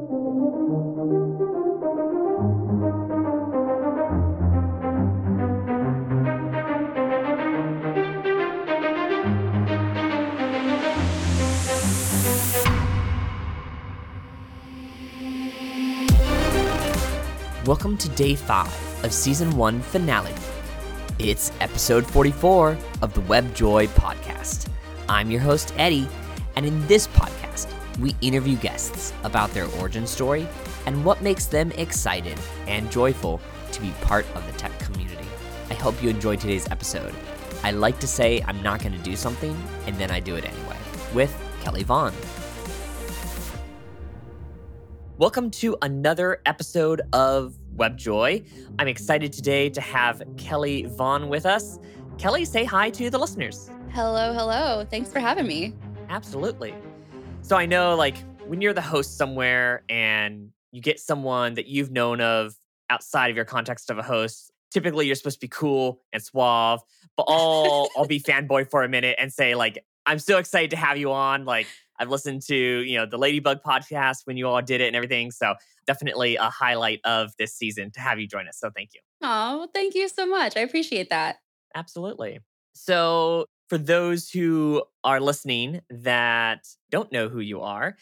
Welcome to day five of season one finale. It's episode 44 of the WebJoy podcast. I'm your host, Eddie, and in this podcast, we interview guests about their origin story and what makes them excited and joyful to be part of the tech community. I hope you enjoyed today's episode. I like to say I'm not going to do something, and then I do it anyway, with Kelly Vaughn. Welcome to another episode of WebJoy. I'm excited today to have Kelly Vaughn with us. Kelly, say hi to the listeners. Hello, hello. Thanks for having me. Absolutely. So I know, like, when you're the host somewhere and you get someone that you've known of outside of your context of a host, typically you're supposed to be cool and suave, but I'll I'll be fanboy for a minute and say, like, I'm so excited to have you on. Like, I've listened to, you know, the Ladybug podcast when you all did it and everything. So definitely a highlight of this season to have you join us. So thank you. Oh, thank you so much. I appreciate that. Absolutely. So for those who are listening that don't know who you are,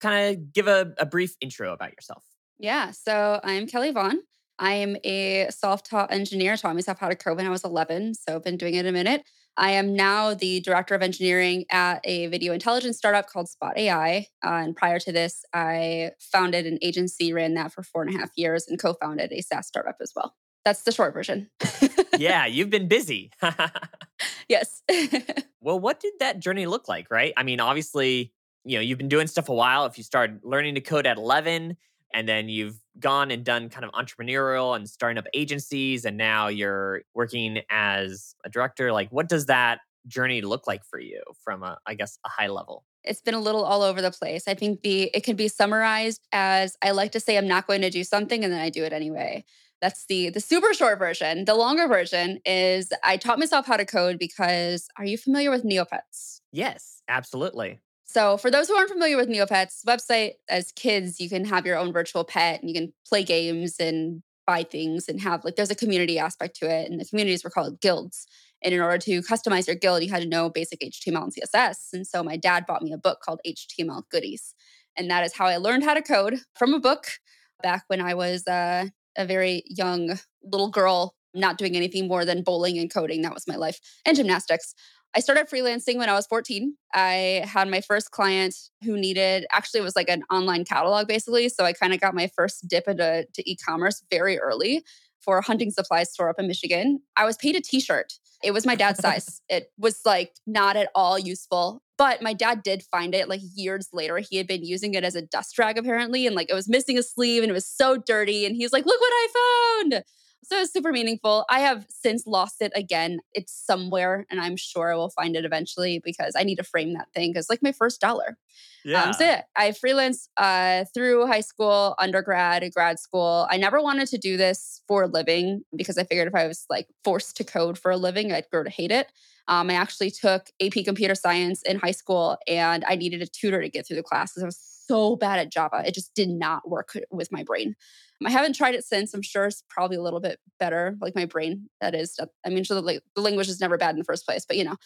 kind of give a, a brief intro about yourself. Yeah. So I'm Kelly Vaughn. I am a self taught engineer, taught myself how to code when I was 11. So I've been doing it a minute. I am now the director of engineering at a video intelligence startup called Spot AI. Uh, and prior to this, I founded an agency, ran that for four and a half years, and co founded a SaaS startup as well. That's the short version. yeah, you've been busy. yes. well, what did that journey look like, right? I mean, obviously, you know, you've been doing stuff a while. If you started learning to code at 11, and then you've gone and done kind of entrepreneurial and starting up agencies and now you're working as a director like what does that journey look like for you from a i guess a high level it's been a little all over the place i think the it can be summarized as i like to say i'm not going to do something and then i do it anyway that's the the super short version the longer version is i taught myself how to code because are you familiar with neopets yes absolutely so, for those who aren't familiar with Neopets website, as kids, you can have your own virtual pet and you can play games and buy things and have like there's a community aspect to it. And the communities were called guilds. And in order to customize your guild, you had to know basic HTML and CSS. And so my dad bought me a book called HTML Goodies. And that is how I learned how to code from a book back when I was uh, a very young little girl, not doing anything more than bowling and coding. That was my life and gymnastics. I started freelancing when I was 14. I had my first client who needed, actually, it was like an online catalog basically. So I kind of got my first dip into e commerce very early for a hunting supply store up in Michigan. I was paid a t shirt. It was my dad's size. It was like not at all useful. But my dad did find it like years later. He had been using it as a dust rag apparently. And like it was missing a sleeve and it was so dirty. And he's like, look what I found. So it's super meaningful. I have since lost it again. It's somewhere, and I'm sure I will find it eventually because I need to frame that thing because like my first dollar. Yeah. Um, so yeah, I freelanced uh, through high school, undergrad, grad school. I never wanted to do this for a living because I figured if I was like forced to code for a living, I'd grow to hate it. Um, I actually took AP Computer Science in high school, and I needed a tutor to get through the classes. I was so bad at Java; it just did not work with my brain. I haven't tried it since. I'm sure it's probably a little bit better, like my brain. That is, I mean, sure the, the language is never bad in the first place, but you know.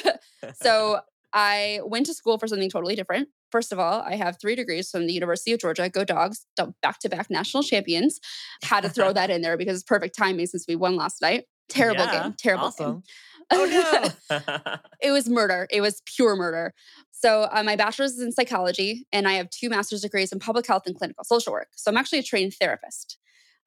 so I went to school for something totally different. First of all, I have three degrees from the University of Georgia. Go Dogs, back to back national champions. Had to throw that in there because it's perfect timing since we won last night. Terrible yeah, game. Terrible awesome. game. Oh no. it was murder. It was pure murder. So, uh, my bachelor's is in psychology, and I have two master's degrees in public health and clinical social work. So, I'm actually a trained therapist,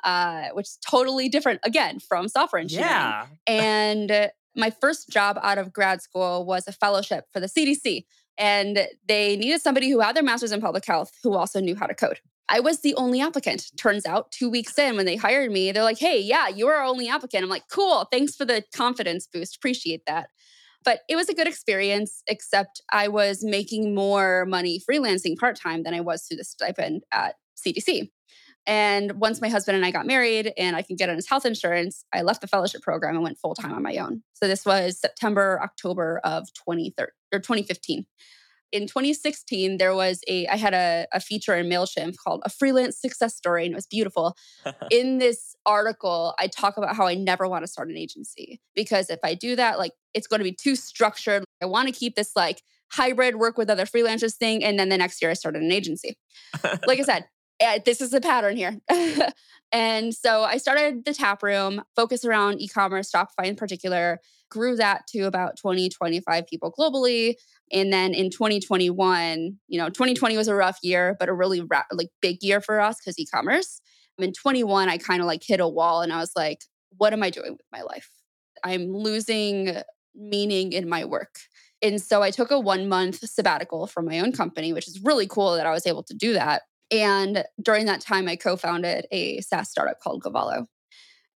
uh, which is totally different again from software engineering. Yeah. and my first job out of grad school was a fellowship for the CDC. And they needed somebody who had their master's in public health who also knew how to code. I was the only applicant. Turns out, two weeks in, when they hired me, they're like, hey, yeah, you are our only applicant. I'm like, cool. Thanks for the confidence boost. Appreciate that. But it was a good experience, except I was making more money freelancing part time than I was through the stipend at CDC. And once my husband and I got married and I could get on his health insurance, I left the fellowship program and went full time on my own. So this was September, October of 2013 or 2015. In 2016, there was a, I had a, a feature in MailChimp called A Freelance Success Story, and it was beautiful. in this article, I talk about how I never want to start an agency because if I do that, like it's going to be too structured. I want to keep this like hybrid work with other freelancers thing. And then the next year, I started an agency. like I said, Eh, this is a pattern here. and so I started the Taproom, focus around e commerce, Shopify in particular, grew that to about 20, 25 people globally. And then in 2021, you know, 2020 was a rough year, but a really ra- like big year for us because e-commerce. In 21, I kind of like hit a wall and I was like, what am I doing with my life? I'm losing meaning in my work. And so I took a one month sabbatical from my own company, which is really cool that I was able to do that. And during that time, I co founded a SaaS startup called Govalo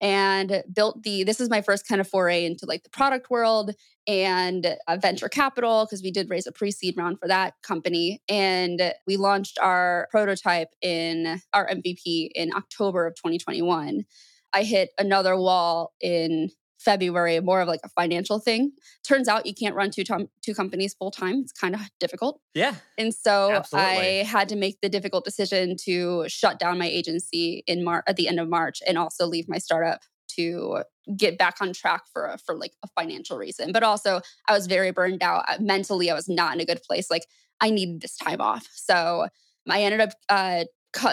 and built the this is my first kind of foray into like the product world and venture capital because we did raise a pre-seed round for that company and we launched our prototype in our mvp in october of 2021 i hit another wall in February, more of like a financial thing. Turns out you can't run two tom- two companies full time. It's kind of difficult. Yeah. And so absolutely. I had to make the difficult decision to shut down my agency in Mar- at the end of March and also leave my startup to get back on track for a, for like a financial reason. But also I was very burned out mentally. I was not in a good place. Like I needed this time off. So I ended up uh,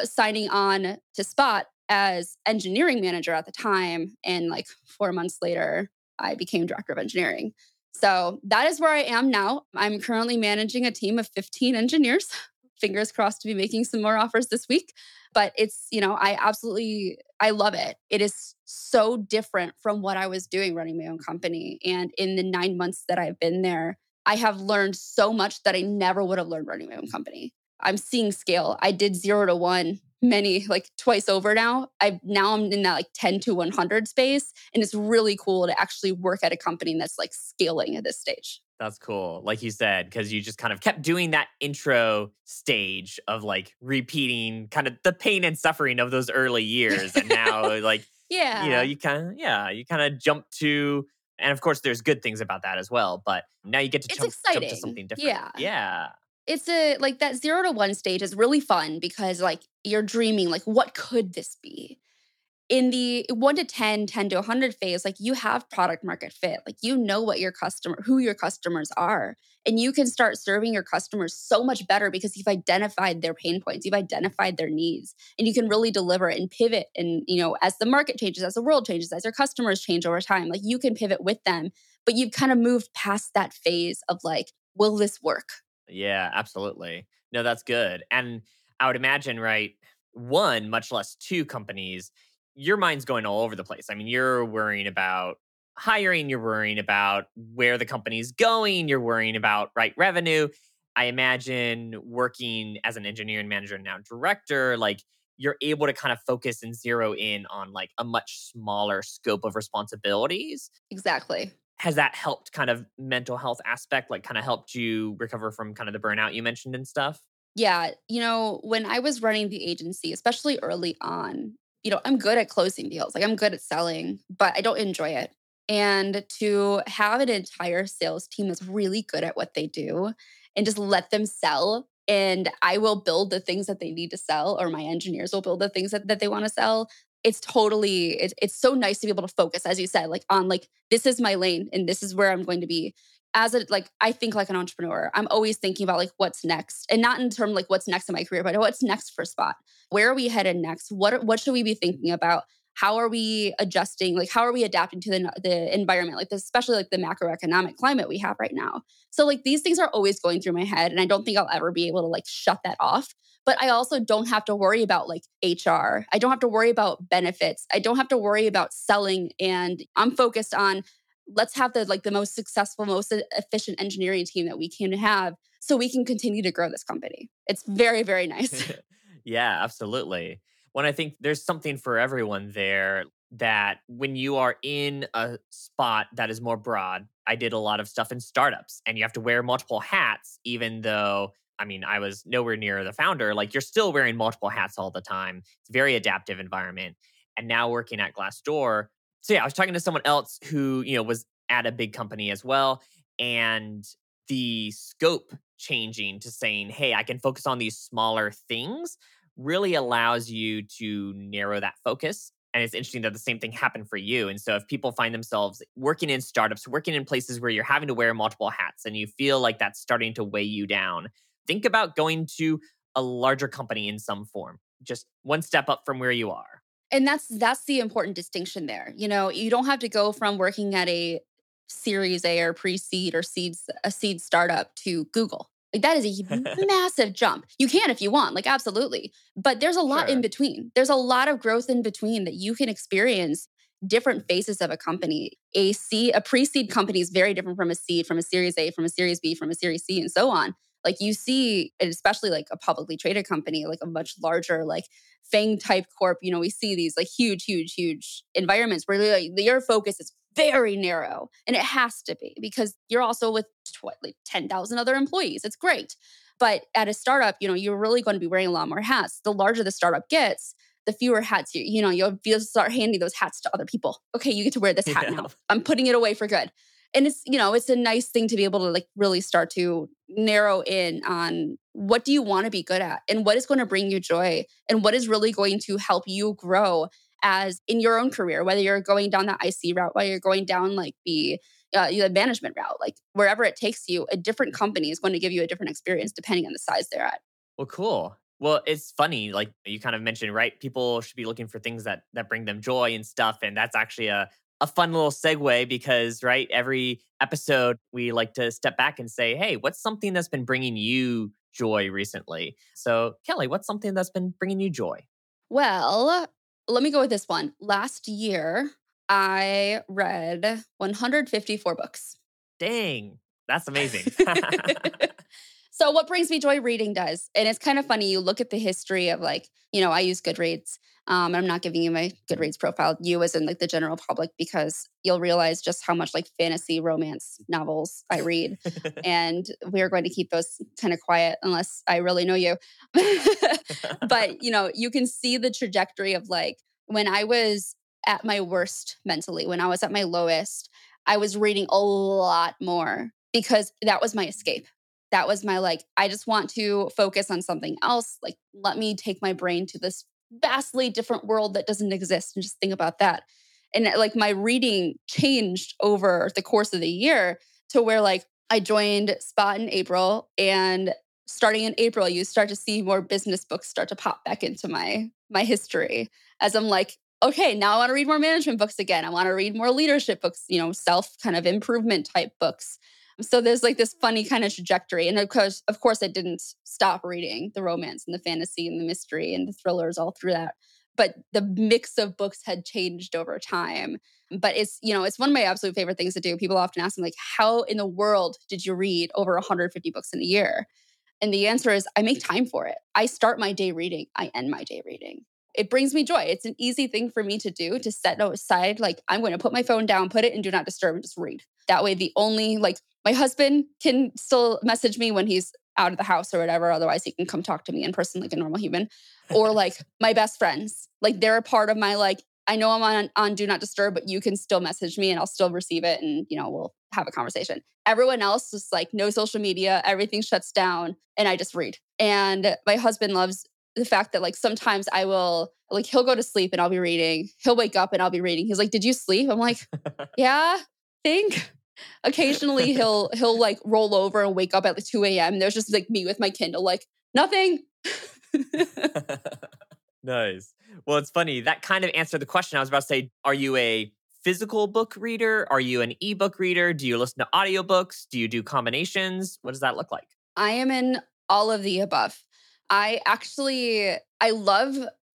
signing on to Spot as engineering manager at the time. And like four months later, I became director of engineering. So that is where I am now. I'm currently managing a team of 15 engineers. Fingers crossed to be making some more offers this week. But it's, you know, I absolutely I love it. It is so different from what I was doing running my own company. And in the nine months that I've been there, I have learned so much that I never would have learned running my own company. I'm seeing scale. I did zero to one many like twice over now. I now I'm in that like 10 to 100 space and it's really cool to actually work at a company that's like scaling at this stage. That's cool. Like you said cuz you just kind of kept doing that intro stage of like repeating kind of the pain and suffering of those early years and now like yeah. You know, you kind of yeah, you kind of jump to and of course there's good things about that as well, but now you get to jump, jump to something different. Yeah. Yeah it's a like that zero to one stage is really fun because like you're dreaming like what could this be? In the 1 to 10 10 to 100 phase like you have product market fit like you know what your customer who your customers are and you can start serving your customers so much better because you've identified their pain points you've identified their needs and you can really deliver and pivot and you know as the market changes as the world changes as your customers change over time like you can pivot with them but you've kind of moved past that phase of like will this work yeah, absolutely. No, that's good. And I would imagine, right, one, much less two companies, your mind's going all over the place. I mean, you're worrying about hiring, you're worrying about where the company's going, you're worrying about right revenue. I imagine working as an engineering manager and now director, like you're able to kind of focus and zero in on like a much smaller scope of responsibilities. Exactly has that helped kind of mental health aspect like kind of helped you recover from kind of the burnout you mentioned and stuff? Yeah you know when i was running the agency especially early on you know i'm good at closing deals like i'm good at selling but i don't enjoy it and to have an entire sales team that's really good at what they do and just let them sell and I will build the things that they need to sell, or my engineers will build the things that, that they want to sell it's totally it's, it's so nice to be able to focus as you said like on like this is my lane and this is where i'm going to be. As a like i think like an entrepreneur i'm always thinking about like what's next and not in terms like what's next in my career but what's next for spot? Where are we headed next? What what should we be thinking about how are we adjusting like how are we adapting to the, the environment like especially like the macroeconomic climate we have right now so like these things are always going through my head and i don't think i'll ever be able to like shut that off but I also don't have to worry about like HR. I don't have to worry about benefits. I don't have to worry about selling. And I'm focused on let's have the like the most successful, most efficient engineering team that we can have so we can continue to grow this company. It's very, very nice. yeah, absolutely. When I think there's something for everyone there that when you are in a spot that is more broad, I did a lot of stuff in startups and you have to wear multiple hats, even though I mean, I was nowhere near the founder. Like you're still wearing multiple hats all the time. It's a very adaptive environment. And now working at Glassdoor. So yeah, I was talking to someone else who, you know, was at a big company as well. And the scope changing to saying, hey, I can focus on these smaller things really allows you to narrow that focus. And it's interesting that the same thing happened for you. And so if people find themselves working in startups, working in places where you're having to wear multiple hats and you feel like that's starting to weigh you down, think about going to a larger company in some form, just one step up from where you are. And that's that's the important distinction there. You know, you don't have to go from working at a series A or pre-seed or seeds a seed startup to Google. Like that is a massive jump. You can if you want, like absolutely. But there's a lot sure. in between. There's a lot of growth in between that you can experience different phases of a company. A C, a pre-seed company is very different from a seed, from a series A, from a series B, from a series C, and so on. Like you see, especially like a publicly traded company, like a much larger, like FANG type corp, you know, we see these like huge, huge, huge environments where like, your focus is very narrow and it has to be because you're also with what, like 10,000 other employees. It's great. But at a startup, you know, you're really going to be wearing a lot more hats. The larger the startup gets, the fewer hats you, you know, you'll, start handing those hats to other people. Okay, you get to wear this hat yeah. now. I'm putting it away for good and it's you know it's a nice thing to be able to like really start to narrow in on what do you want to be good at and what is going to bring you joy and what is really going to help you grow as in your own career whether you're going down the ic route whether you're going down like the uh, the management route like wherever it takes you a different company is going to give you a different experience depending on the size they're at well cool well, it's funny, like you kind of mentioned, right? People should be looking for things that that bring them joy and stuff, and that's actually a a fun little segue because, right, every episode we like to step back and say, hey, what's something that's been bringing you joy recently? So, Kelly, what's something that's been bringing you joy? Well, let me go with this one. Last year, I read 154 books. Dang, that's amazing. so, what brings me joy reading does, and it's kind of funny, you look at the history of like, you know, I use Goodreads um, I'm not giving you my Goodreads profile, you as in like the general public, because you'll realize just how much like fantasy romance novels I read. and we're going to keep those kind of quiet unless I really know you. but, you know, you can see the trajectory of like when I was at my worst mentally, when I was at my lowest, I was reading a lot more because that was my escape that was my like i just want to focus on something else like let me take my brain to this vastly different world that doesn't exist and just think about that. And uh, like my reading changed over the course of the year to where like i joined spot in april and starting in april you start to see more business books start to pop back into my my history as i'm like okay now i want to read more management books again. I want to read more leadership books you know self kind of improvement type books so there's like this funny kind of trajectory. And of course, of course, I didn't stop reading the romance and the fantasy and the mystery and the thrillers all through that. But the mix of books had changed over time. But it's, you know, it's one of my absolute favorite things to do. People often ask me, like, how in the world did you read over 150 books in a year? And the answer is I make time for it. I start my day reading, I end my day reading it brings me joy. It's an easy thing for me to do to set aside. Like, I'm going to put my phone down, put it in do not disturb, and just read. That way, the only, like, my husband can still message me when he's out of the house or whatever. Otherwise, he can come talk to me in person like a normal human. Or like my best friends, like they're a part of my, like, I know I'm on, on do not disturb, but you can still message me and I'll still receive it. And, you know, we'll have a conversation. Everyone else is like no social media, everything shuts down and I just read. And my husband loves the fact that like sometimes I will like he'll go to sleep and I'll be reading. He'll wake up and I'll be reading. He's like, "Did you sleep?" I'm like, "Yeah, think." Occasionally he'll he'll like roll over and wake up at like 2 a.m. There's just like me with my Kindle, like nothing. nice. Well, it's funny. That kind of answered the question. I was about to say, are you a physical book reader? Are you an ebook reader? Do you listen to audiobooks? Do you do combinations? What does that look like? I am in all of the above. I actually I love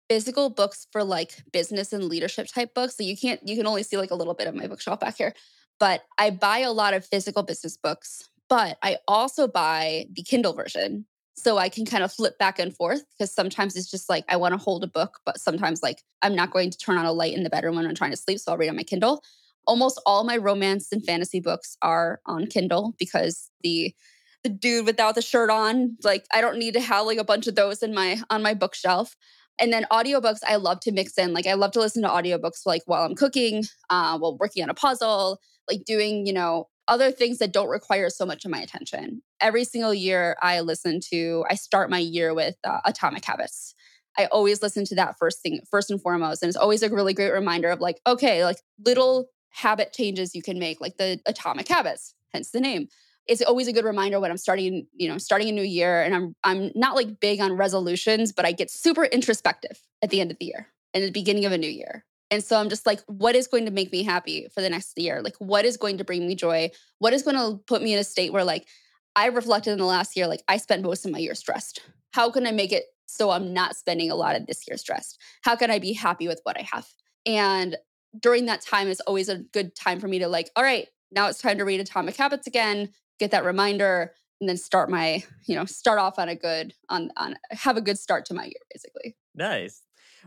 physical books for like business and leadership type books. So you can't you can only see like a little bit of my bookshelf back here. But I buy a lot of physical business books, but I also buy the Kindle version. So I can kind of flip back and forth because sometimes it's just like I want to hold a book, but sometimes like I'm not going to turn on a light in the bedroom when I'm trying to sleep. So I'll read on my Kindle. Almost all my romance and fantasy books are on Kindle because the the dude without the shirt on. Like I don't need to have like a bunch of those in my on my bookshelf. And then audiobooks, I love to mix in. Like I love to listen to audiobooks like while I'm cooking, uh, while working on a puzzle, like doing, you know, other things that don't require so much of my attention. Every single year, I listen to, I start my year with uh, Atomic Habits. I always listen to that first thing, first and foremost. And it's always a really great reminder of like, okay, like little habit changes you can make, like the Atomic Habits, hence the name. It's always a good reminder when I'm starting, you know, starting a new year and I'm I'm not like big on resolutions, but I get super introspective at the end of the year and the beginning of a new year. And so I'm just like, what is going to make me happy for the next year? Like, what is going to bring me joy? What is going to put me in a state where, like, I reflected in the last year, like, I spent most of my year stressed. How can I make it so I'm not spending a lot of this year stressed? How can I be happy with what I have? And during that time is always a good time for me to, like, all right, now it's time to read Atomic Habits again, get that reminder, and then start my, you know, start off on a good, on, on, have a good start to my year, basically. Nice.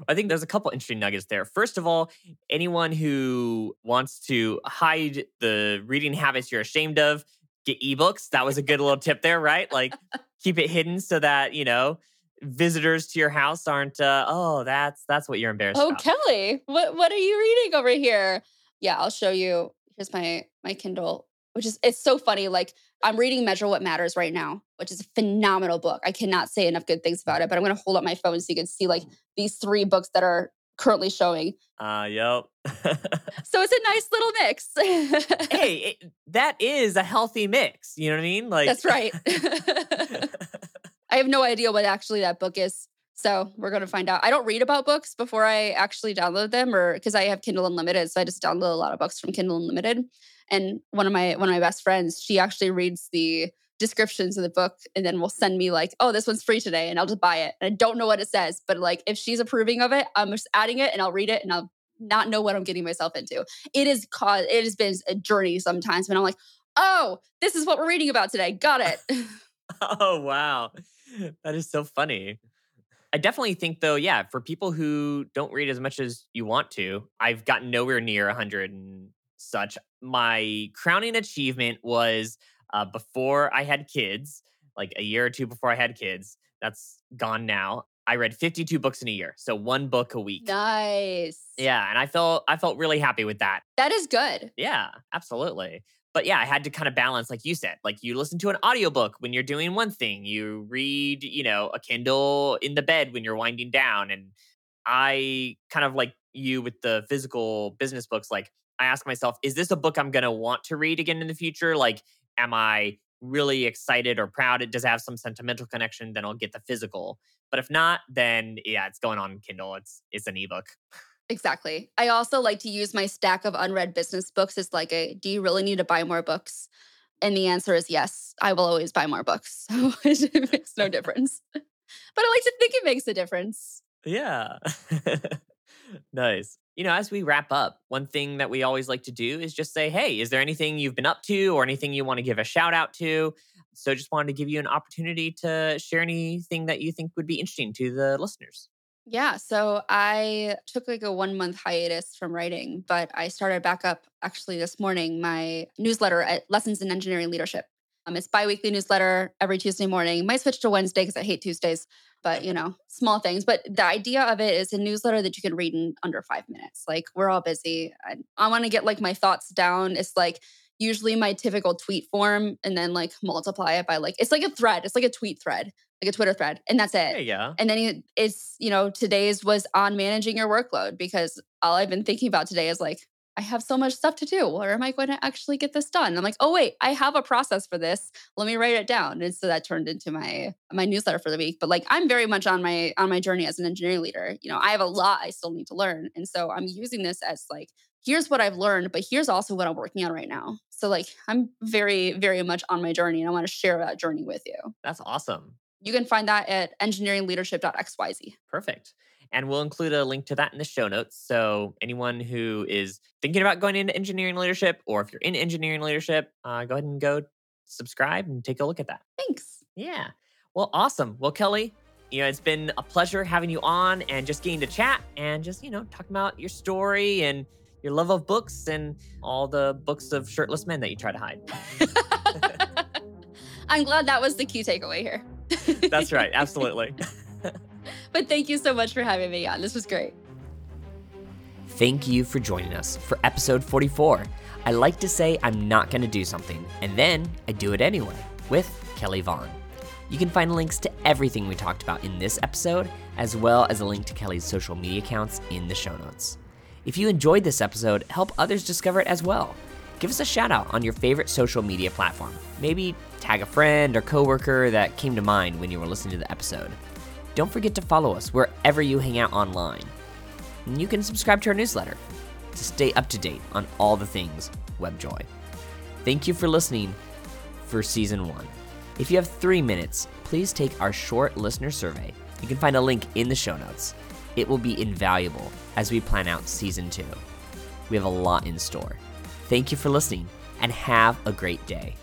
I think there's a couple interesting nuggets there. First of all, anyone who wants to hide the reading habits you're ashamed of, get ebooks. That was a good little tip there, right? Like keep it hidden so that, you know, visitors to your house aren't uh, oh, that's that's what you're embarrassed oh, about. Kelly, what what are you reading over here? Yeah, I'll show you. Here's my my Kindle, which is it's so funny like I'm reading Measure What Matters right now, which is a phenomenal book. I cannot say enough good things about it, but I'm going to hold up my phone so you can see like these three books that are currently showing. Uh, yep. so it's a nice little mix. hey, it, that is a healthy mix. You know what I mean? Like That's right. I have no idea what actually that book is. So we're going to find out. I don't read about books before I actually download them or because I have Kindle Unlimited. So I just download a lot of books from Kindle Unlimited. And one of my one of my best friends, she actually reads the descriptions of the book and then will send me like, oh, this one's free today, and I'll just buy it. And I don't know what it says, but like if she's approving of it, I'm just adding it and I'll read it and I'll not know what I'm getting myself into. It is cause it has been a journey sometimes when I'm like, oh, this is what we're reading about today. Got it. oh wow. That is so funny. I definitely think though, yeah, for people who don't read as much as you want to, I've gotten nowhere near 100 and such. My crowning achievement was uh, before I had kids, like a year or two before I had kids. That's gone now. I read 52 books in a year, so one book a week. Nice. Yeah, and I felt I felt really happy with that. That is good. Yeah, absolutely. But yeah, I had to kind of balance like you said. Like you listen to an audiobook when you're doing one thing, you read, you know, a Kindle in the bed when you're winding down and I kind of like you with the physical business books like I ask myself, is this a book I'm going to want to read again in the future? Like, am I really excited or proud? It does have some sentimental connection, then I'll get the physical. But if not, then yeah, it's going on Kindle. It's it's an ebook. Exactly. I also like to use my stack of unread business books as like a do you really need to buy more books? And the answer is yes. I will always buy more books. So it makes no difference. But I like to think it makes a difference. Yeah. nice you know, as we wrap up, one thing that we always like to do is just say, hey, is there anything you've been up to or anything you want to give a shout out to? So just wanted to give you an opportunity to share anything that you think would be interesting to the listeners. Yeah. So I took like a one month hiatus from writing, but I started back up actually this morning my newsletter at Lessons in Engineering Leadership. Um, it's biweekly newsletter every Tuesday morning. Might switch to Wednesday because I hate Tuesdays but you know, small things. But the idea of it is a newsletter that you can read in under five minutes. Like we're all busy. I, I want to get like my thoughts down. It's like usually my typical tweet form and then like multiply it by like it's like a thread. It's like a tweet thread, like a Twitter thread, and that's it. Yeah. And then it's you know today's was on managing your workload because all I've been thinking about today is like I have so much stuff to do. Where am I going to actually get this done? I'm like, oh wait, I have a process for this. Let me write it down. And so that turned into my my newsletter for the week. But like I'm very much on my on my journey as an engineering leader. You know, I have a lot I still need to learn. And so I'm using this as like, here's what I've learned, but here's also what I'm working on right now. So like I'm very, very much on my journey and I want to share that journey with you. That's awesome. You can find that at engineeringleadership.xyz. Perfect. And we'll include a link to that in the show notes. So anyone who is thinking about going into engineering leadership, or if you're in engineering leadership, uh, go ahead and go subscribe and take a look at that. Thanks. Yeah. Well, awesome. Well, Kelly, you know, it's been a pleasure having you on and just getting to chat and just, you know, talking about your story and your love of books and all the books of shirtless men that you try to hide. I'm glad that was the key takeaway here. That's right. Absolutely. But thank you so much for having me on. This was great. Thank you for joining us for episode 44. I like to say I'm not going to do something, and then I do it anyway with Kelly Vaughn. You can find links to everything we talked about in this episode, as well as a link to Kelly's social media accounts in the show notes. If you enjoyed this episode, help others discover it as well. Give us a shout out on your favorite social media platform. Maybe tag a friend or coworker that came to mind when you were listening to the episode. Don't forget to follow us wherever you hang out online. And you can subscribe to our newsletter to stay up to date on all the things WebJoy. Thank you for listening for season one. If you have three minutes, please take our short listener survey. You can find a link in the show notes. It will be invaluable as we plan out season two. We have a lot in store. Thank you for listening and have a great day.